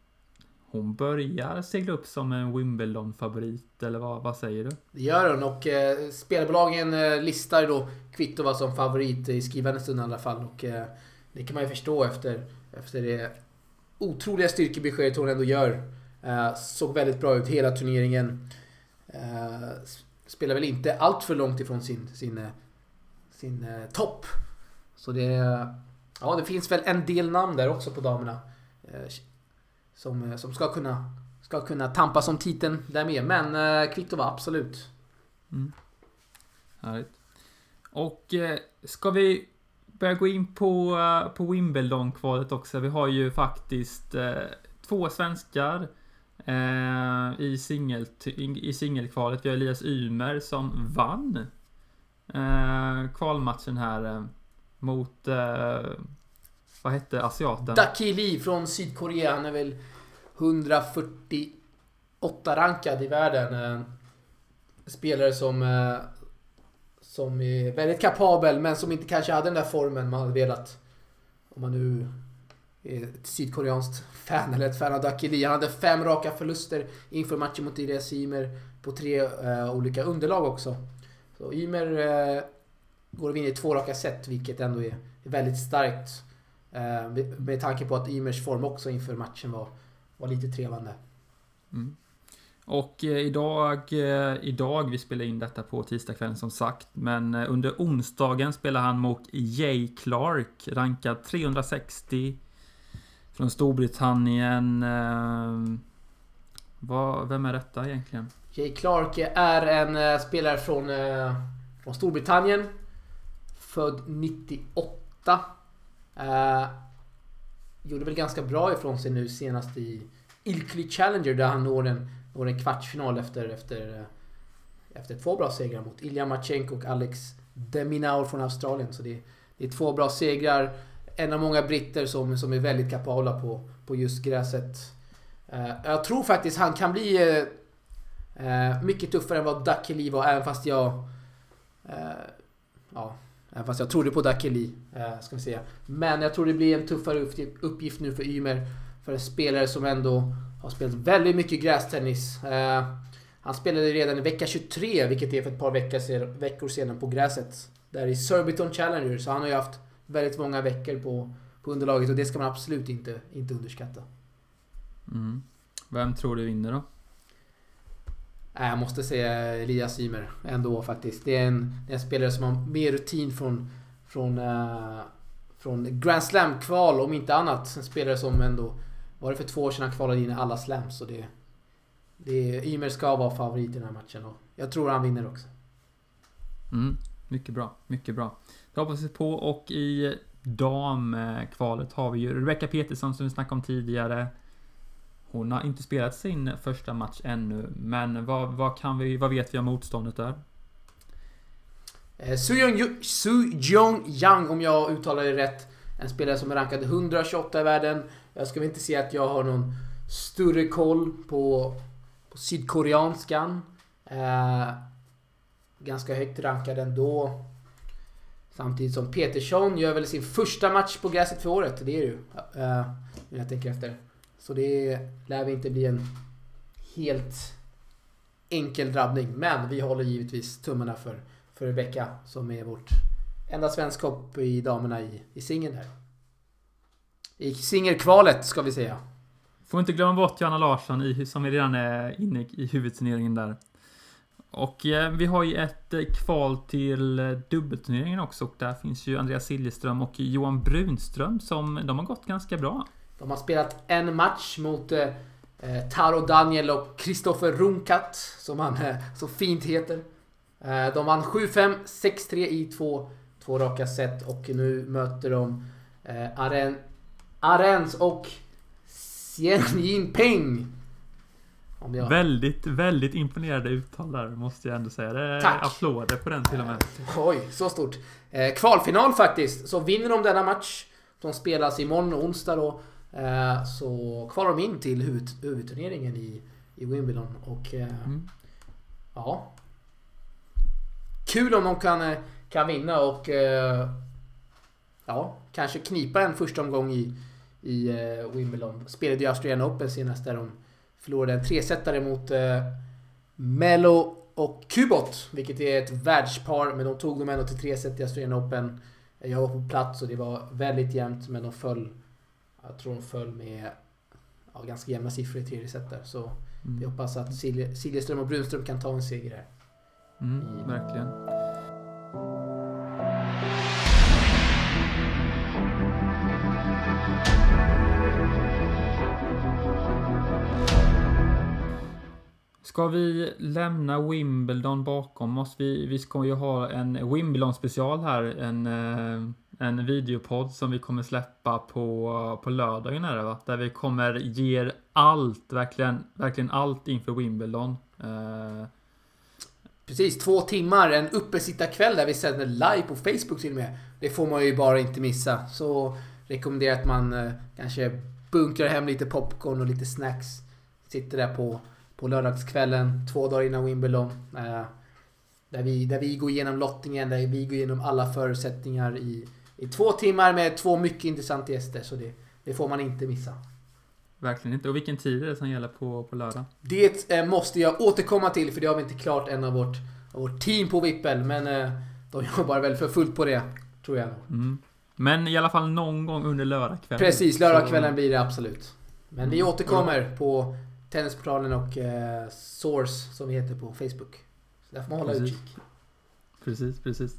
hon börjar segla upp som en Wimbledon-favorit, eller vad, vad säger du? Det gör hon och eh, spelbolagen eh, listar då Kvitova som favorit i skrivande stund i alla fall. Och eh, det kan man ju förstå efter, efter det otroliga styrkebeskedet hon ändå gör. Eh, såg väldigt bra ut hela turneringen. Eh, spelar väl inte allt för långt ifrån sin, sin, eh, sin eh, topp. Så det, ja, det finns väl en del namn där också på damerna. Eh, som, eh, som ska kunna ska kunna tampas om titeln där med. Men eh, var absolut. Mm. Härligt. Och eh, ska vi börja gå in på, eh, på Wimbledon-kvalet också? Vi har ju faktiskt eh, två svenskar eh, i, singel, i singelkvalet. Vi har Elias Ymer som vann eh, kvalmatchen här eh, mot eh, vad hette asiaten? Daki Lee från Sydkorea. Han är väl 148 rankad i världen. Eh, spelare som, eh, som är väldigt kapabel men som inte kanske hade den där formen man hade velat. Om man nu är ett sydkoreanskt fan eller ett fan av Daki Lee. Han hade fem raka förluster inför matchen mot Irias Ymer på tre uh, olika underlag också. Så Ymer uh, går och vinner i två raka set vilket ändå är, är väldigt starkt. Eh, med, med tanke på att Ymers form också inför matchen var, var lite trevande. Mm. Och eh, idag, eh, idag, vi spelar in detta på tisdagskvällen som sagt, men under onsdagen spelar han mot Jay Clark, rankad 360 från Storbritannien. Vad, vem är detta egentligen? Jay Clark är en spelare från, från Storbritannien. Född 98. Eh, gjorde väl ganska bra ifrån sig nu senast i Ilkley Challenger där han når en, når en kvartsfinal efter, efter, eh, efter två bra segrar mot Ilja Matjenko och Alex Deminaur från Australien. Så det, det är två bra segrar. En av många britter som, som är väldigt kapabla på, på just gräset. Eh, jag tror faktiskt han kan bli eh, eh mycket tuffare än vad Dakeli var, även fast jag... Eh, ja, Eh, fast jag trodde på Dakeli, eh, ska vi säga. Men jag tror det blir en tuffare uppgift, nu för Ymer. För en spelare som ändå har spelat väldigt mycket grästennis. Eh, han spelade redan i vecka 23, vilket är för ett par veckor sedan, veckor sedan på gräset. Där i Surbiton Challenger, så han har ju haft väldigt många veckor på, på underlaget och det ska man absolut inte, inte underskatta. Mm. Vem tror du vinner då? Nej, Jag måste säga Elias Ymer ändå faktiskt. Det är en, det är en spelare som har mer rutin från, från, uh, från Grand Slam-kval om inte annat. En spelare som ändå, var det för två år sedan han kvalade in i alla slams. Så det, det, Ymer ska vara favorit i den här matchen och jag tror han vinner också. Mm. Mycket bra, mycket bra. Det hoppas vi på och i damkvalet har vi ju Rebecca Peterson, som vi snackade om tidigare. Hon har inte spelat sin första match ännu, men vad, vad, kan vi, vad vet vi om motståndet där? Eh, Su Jong, Yang, om jag uttalar det rätt. En spelare som är rankad 128 i världen. Jag ska väl inte säga att jag har någon större koll på, på sydkoreanskan. Eh, ganska högt rankad ändå. Samtidigt som Petersson gör väl sin första match på gräset för året. Det är det ju. Eh, när jag tänker efter. Så det lär inte bli en helt enkel drabbning. Men vi håller givetvis tummarna för, för Rebecka som är vårt enda svenskhopp i damerna i, i singeln där. I singelkvalet ska vi säga. Får inte glömma bort Johanna Larsson i, som redan är inne i huvudturneringen där. Och eh, vi har ju ett eh, kval till eh, dubbelturneringen också och där finns ju Andreas Siljeström och Johan Brunström som de har gått ganska bra. De har spelat en match mot eh, Taro Daniel och Kristoffer Runkat, som han eh, så fint heter. Eh, de vann 7-5, 6-3 i två, två raka set och nu möter de eh, Aren, Arens och Xian Jinping. Jag... Väldigt, väldigt imponerade uttal där måste jag ändå säga. Det Tack. applåder på den till och med. Oj, så stort. Eh, kvalfinal faktiskt. Så vinner de denna match, som spelas imorgon onsdag då, eh, så kvalar de in till huvud, huvudturneringen i, i Wimbledon. Och eh, Mm. ja... Kul om de kan, eh, kan vinna och eh, ja, kanske knipa en första omgång i, i eh, Wimbledon. Spelade ju Australian Open senast där de förlorade en tresetare mot eh, Melo och Kubot, vilket är ett världspar, men de tog dem ändå till tre set i Australian Open. Jag var på plats och det var väldigt jämnt, men de föll... Jag tror de föll med ja, ganska jämna siffror i tredje set där. Så vi Mm. hoppas att Silje- Siljeström och Brunström kan ta en seger här. Mm, verkligen. Ska vi lämna Wimbledon bakom oss? Vi, vi ska ju ha en Wimbledon special här. En, eh, en videopodd som vi kommer släppa på, på lördagen är det va? Där vi kommer ge er allt, verkligen, verkligen allt inför Wimbledon. Eh, Precis, två timmar, en uppesittarkväll där vi sänder live på Facebook till och med. Det får man ju bara inte missa. Så rekommenderar att man eh, kanske bunkrar hem lite popcorn och lite snacks. Sitter där på, på lördagskvällen, två dagar innan Wimbledon. Eh, där, vi, där vi går igenom lottningen, där vi går igenom alla förutsättningar i, i två timmar med två mycket intressanta gäster. Så det, det får man inte missa. verkligen inte. Och vilken tid är det som gäller på, på lördag? Det eh, måste jag återkomma till för det har vi inte klart än av vårt, av vårt team på Vippel. Men eh, de jobbar väl för fullt på det, tror jag. Mm. Men i alla fall någon gång under lördagskvällen. Precis, Så- lördagskvällen blir det absolut. Men vi Mm. återkommer på Tennisportalen och eh, Source som vi heter på Facebook. Så där får man hålla Precis. utkik. Precis, precis.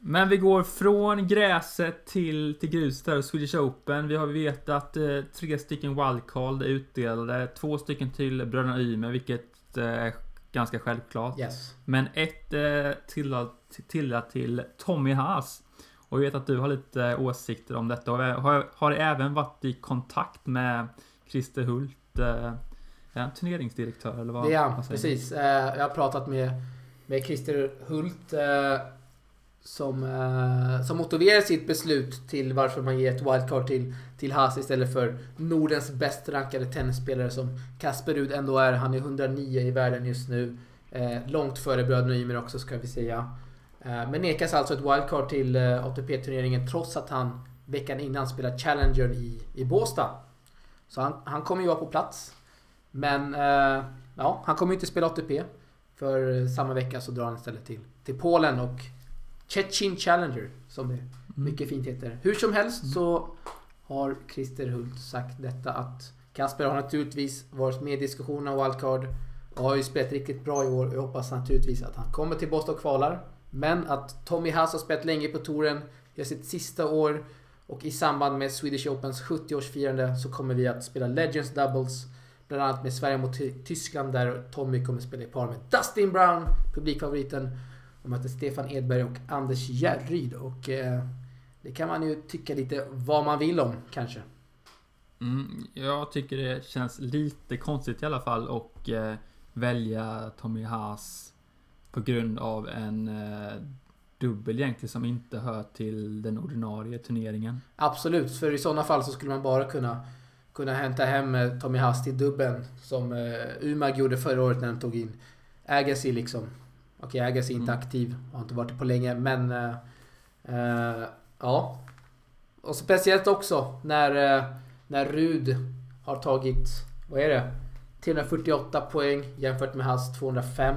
Men vi går från gräset till, till gruset där och Swedish Open. Vi har vetat eh, tre stycken wildcard utdelade. Två stycken till bröderna Ymer, vilket eh, är ganska självklart. Yes. Men ett eh, till, till, till Tommy Haas. Och jag vet att du har lite åsikter om detta. Och har, har även varit i kontakt med Christer Hult. Eh, är han turneringsdirektör eller vad? Är vad precis. Eh, jag har pratat med, med Christer Hult. Som, eh, som motiverar sitt beslut till varför man ger ett wildcard till, till Haas istället för Nordens bäst rankade tennisspelare som Kasper Rud ändå är. Han är 109 i världen just nu. Eh, långt före bröderna Ymer också ska vi säga. Eh, men nekas alltså ett wildcard till eh, ATP-turneringen trots att han veckan innan spelade Challenger i, i Båstad. Så han, han kommer ju vara på plats. Men eh, ja, han kommer ju inte spela ATP. För eh, samma vecka så drar han istället till, till Polen och Chechin Challenger som det mycket fint heter. Hur som helst så har Christer Hult sagt detta att Kasper har naturligtvis varit med i diskussionen om wildcard och har ju spelat riktigt bra i år. Jag hoppas naturligtvis att han kommer till Boston och kvalar. Men att Tommy Haas har spelat länge på touren, gör sitt sista år och i samband med Swedish Opens 70-årsfirande så kommer vi att spela Legends Doubles. Bland annat med Sverige mot Ty- Tyskland där Tommy kommer spela i par med Dustin Brown, publikfavoriten. Och möter Stefan Edberg och Anders Järryd. Och eh, det kan man ju tycka lite vad man vill om kanske. Mm, jag tycker det känns lite konstigt i alla fall och eh, välja Tommy Haas på grund av en eh, dubbel egentligen som inte hör till den ordinarie turneringen. Absolut, för i sådana fall så skulle man bara kunna, kunna hämta hem Tommy Haas till dubben som eh, Umag gjorde förra året när han tog in Agassi liksom. Okej, Agassi är inte Mm. aktiv har inte varit det på länge, men eh, eh, ja. Och speciellt också när, eh, när Rud har tagit, vad är det? 348 poäng jämfört med Haas 205.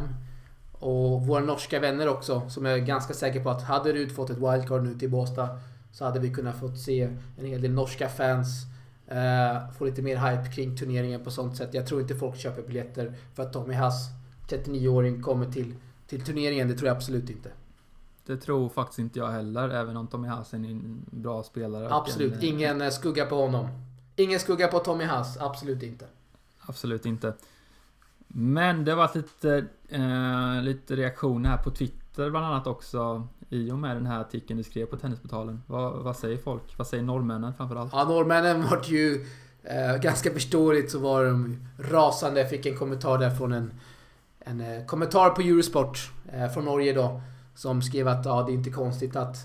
Och våra norska vänner också, som jag är ganska säker på att hade Rud fått ett wildcard nu till Båstad så hade vi kunnat fått se en hel del norska fans eh, få lite mer hype kring turneringen på sånt sätt. Jag tror inte folk köper biljetter för att Tommy Haas, 39-åring, kommer till, till turneringen. Det tror jag absolut inte. Det tror faktiskt inte jag heller, även om Tommy Haas är en bra spelare. Absolut, en, eh, ingen eh, skugga på honom. Ingen skugga på Tommy Haas, absolut inte. Absolut inte. Men det har varit lite, eh, lite reaktioner här på Twitter bland annat också i och med den här artikeln du skrev på Tennisportalen. Vad, vad säger folk? Vad säger norrmännen framförallt? Ja, norrmännen vart ju eh, ganska förståeligt så var de rasande. Jag fick en kommentar där från en, en eh, kommentar på Eurosport eh, från Norge då. Som skrev att ja, det är inte konstigt att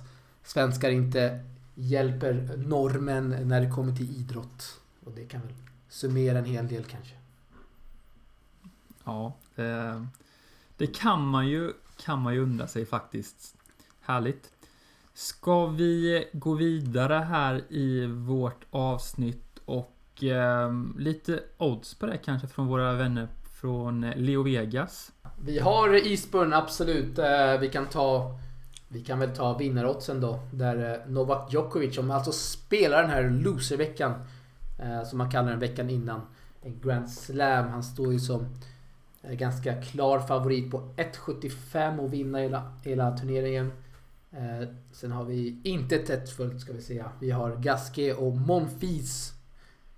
svenskar inte hjälper norrmän när det kommer till idrott. Och det kan väl summera en hel del kanske. Ja, eh, det kan man ju, kan man ju undra sig faktiskt. Härligt. Ska vi gå vidare här i vårt avsnitt och eh, lite odds på det kanske från våra vänner från eh, Leo Vegas. Vi har Eastburn, absolut. Eh, vi kan ta... Vi kan väl ta vinnaroddsen då. Där eh, Novak Djokovic, som alltså spelar den här loserveckan. Som man kallar den veckan innan. En Grand Slam. Han står ju som ganska klar favorit på 1,75 och vinna hela, hela turneringen. Eh, Sen har vi inte tätt följt ska vi säga. Vi har Gasquet och Monfils.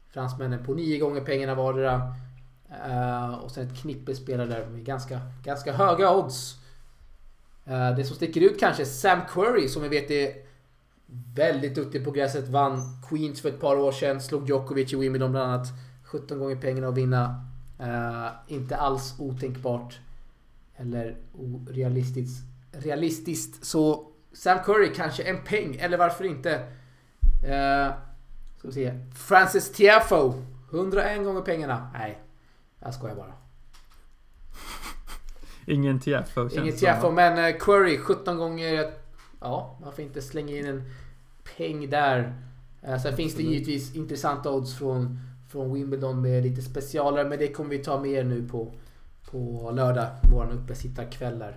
Fransmännen på nio gånger pengarna vardera. Uh, och sen ett knippe spelare där med ganska, ganska höga odds. Uh, det som sticker ut kanske är Sam Querrey som vi vet är väldigt duktig på gräset. Vann Queens för ett par år sedan. Slog Djokovic i Wimbledon bland annat. 17 gånger pengarna att vinna. Uh, inte alls otänkbart. Eller orealistiskt. Realistiskt. Så Sam Curry kanske en peng, eller varför inte? Uh, ska vi se. Francis Tiafo. 101 gånger pengarna. Nej, jag skojar bara. Ingen TFO Inget Tiafo, va? men eh, Query 17 gånger. Ja, varför inte slänga in en peng där. Eh, sen finns det givetvis intressanta odds från, från Wimbledon med lite specialare, men det kommer vi ta mer nu på, på lördag. Våran uppesittarkväll där.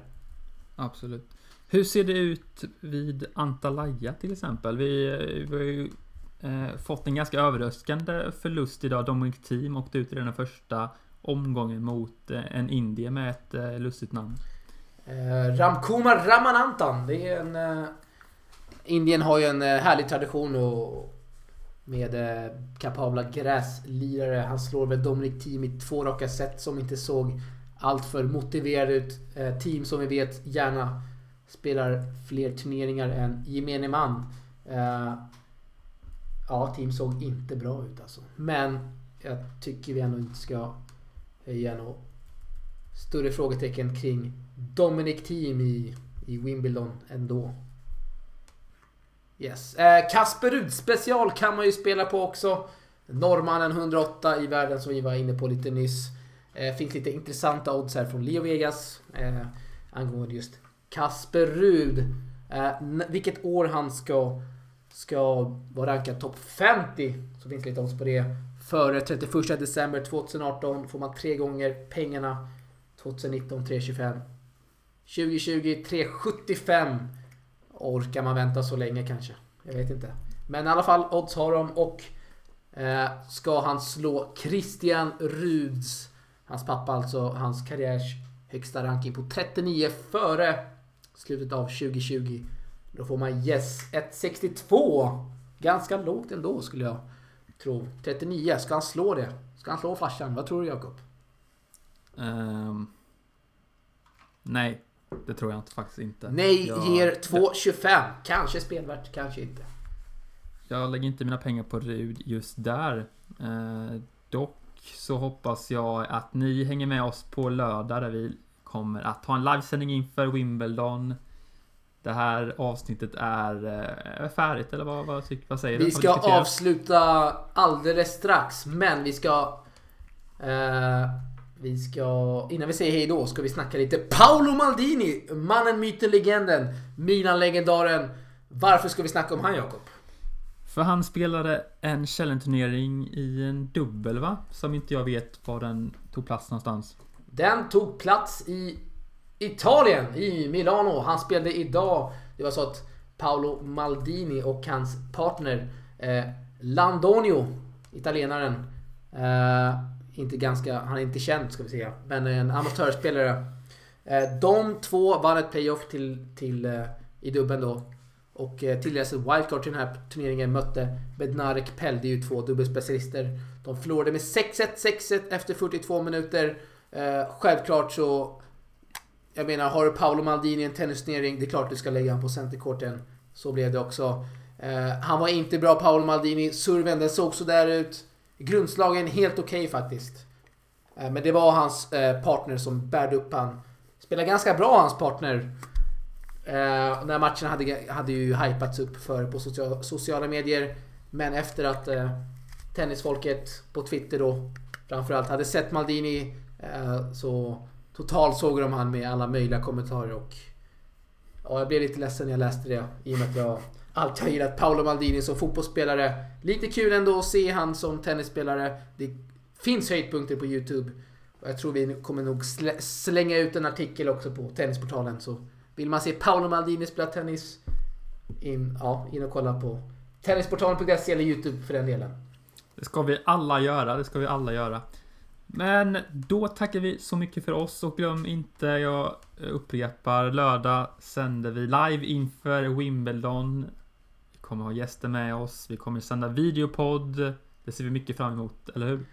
Absolut. Hur ser det ut vid Antalya till exempel? Vi, eh, vi har ju eh, fått en ganska överraskande förlust idag. Dominic Thiem åkte ut i den första omgången mot eh, en Indie med ett eh, lustigt namn. Eh, Ramkumar Ramanantan. Det är en... Eh, Indien har ju en eh, härlig tradition och med eh, kapabla gräslirare. Han slår väl Dominic Team i två raka set som inte såg alltför motiverade ut. Eh, team som vi vet gärna spelar fler turneringar än gemene man. Eh, ja, team såg inte bra ut alltså. Men jag tycker vi ändå inte ska Igen och större frågetecken kring Dominic team i, i Wimbledon ändå. Yes. Eh, Kasper Rud special kan man ju spela på också. Norrmannen 108 i världen som vi var inne på lite nyss. Eh, finns lite intressanta odds här från Leo Vegas eh, angående just Kasper Rud. Eh, vilket år han ska, ska vara rankad topp 50. Så finns lite odds på det. Före 31 december 2018 får man tre gånger pengarna. 2019 325. 2020 375. Orkar man vänta så länge kanske? Jag vet inte. Men i alla fall, odds har de och eh, ska han slå Christian Ruds, hans pappa alltså, hans karriärs högsta ranking på 39 före slutet av 2020. Då får man yes 162. Ganska lågt ändå skulle jag tro. 39, ska han slå det? Ska han slå farsan? Vad tror du Jakob? Ehm, nej, det tror jag inte, faktiskt inte. Nej jag, ger 2,25. Kanske spelvärt, kanske inte. Jag lägger inte mina pengar på Rud just där. Eh, dock så hoppas jag att ni hänger med oss på lördag där vi kommer att ha en livesändning inför Wimbledon. Det här avsnittet är eh, färdigt eller vad, vad, vad säger du? Vi ska avsluta alldeles strax, men vi ska... Eh, vi ska... Innan vi säger hej då ska vi snacka lite Paolo Maldini! Mannen, myten, legenden. Milan-legendaren. Varför ska vi snacka om han Jakob? För han spelade en Challenge-turnering i en dubbel va? Som inte jag vet var den tog plats någonstans. Den tog plats i Italien, i Milano. Han spelade idag. Det var så att Paolo Maldini och hans partner eh, Landonio, italienaren. Eh, inte ganska, han är inte känd ska vi säga, men en amatörspelare. Eh, de två vann ett playoff till, till eh, i dubben då. Och eh, tilldelades ett wildcard till den här turneringen mötte Bednarek Pell, det är ju två dubbelspecialister. De förlorade med 6-1, 6-1 efter 42 minuter. Eh, självklart så... Jag menar, har du Paolo Maldini i en tennisturnering, det är klart du ska lägga honom på centercourten. Så blev det också. Eh, han var inte bra, Paolo Maldini. Serven, den såg sådär ut. Grundslagen helt okej faktiskt. Eh, men det var hans eh, partner som bärde upp han. Spelade ganska bra hans partner. Eh, när matchen hade, hade ju hypats upp för på social, sociala medier. Men efter att eh, tennisfolket på Twitter då framförallt hade sett Maldini eh, så totalt såg de han med alla möjliga kommentarer och ja, jag blev lite ledsen när jag läste det i och med att jag alltid har gillat Paolo Maldini som fotbollsspelare. Lite kul ändå att se han som tennisspelare. Det finns höjdpunkter på Youtube. Och jag tror vi kommer nog slänga ut en artikel också på Tennisportalen. Så vill man se Paolo Maldini spela tennis, in, ja, in och kolla på Tennisportalen.se eller Youtube för den delen. Det ska vi alla göra, det ska vi alla göra. Men då tackar vi så mycket för oss och glöm inte, jag upprepar, lördag sänder vi live inför Wimbledon. Vi kommer ha gäster med oss, vi kommer sända videopodd. Det ser vi mycket fram emot, eller hur?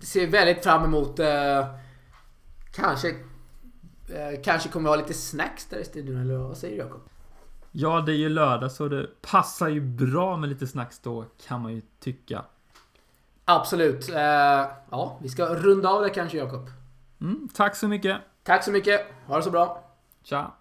Det ser väldigt fram emot. Eh, kanske, eh, kanske kommer vi ha lite snacks där i studion, eller vad säger du Jakob? Ja, det är ju lördag så det passar ju bra med lite snacks då, kan man ju tycka. Absolut. Eh, ja, vi ska runda av det kanske, Jakob. Mm, tack så mycket. Tack så mycket. Ha det så bra. Tja.